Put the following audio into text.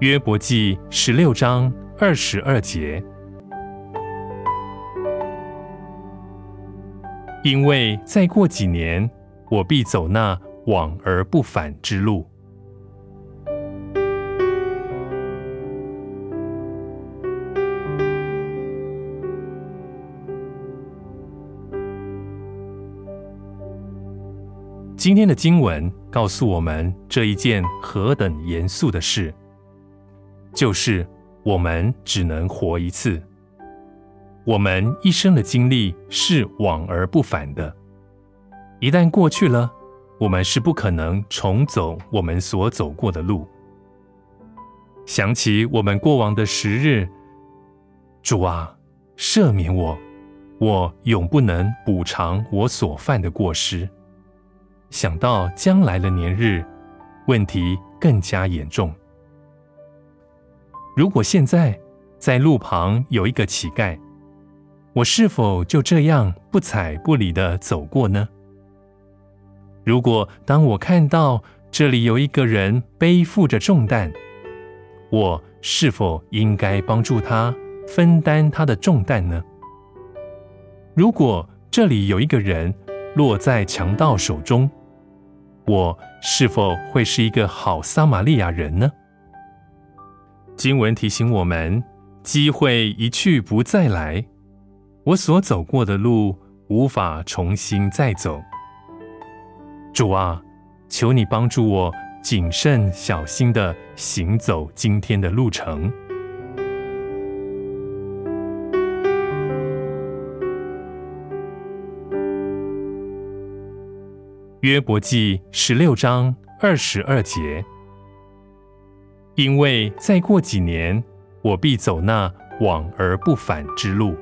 约伯记十六章二十二节，因为再过几年，我必走那往而不返之路。今天的经文告诉我们这一件何等严肃的事，就是我们只能活一次，我们一生的经历是往而不返的。一旦过去了，我们是不可能重走我们所走过的路。想起我们过往的时日，主啊，赦免我，我永不能补偿我所犯的过失。想到将来的年日，问题更加严重。如果现在在路旁有一个乞丐，我是否就这样不睬不理的走过呢？如果当我看到这里有一个人背负着重担，我是否应该帮助他分担他的重担呢？如果这里有一个人落在强盗手中，我是否会是一个好撒玛利亚人呢？经文提醒我们，机会一去不再来，我所走过的路无法重新再走。主啊，求你帮助我谨慎小心的行走今天的路程。约伯记十六章二十二节，因为再过几年，我必走那往而不返之路。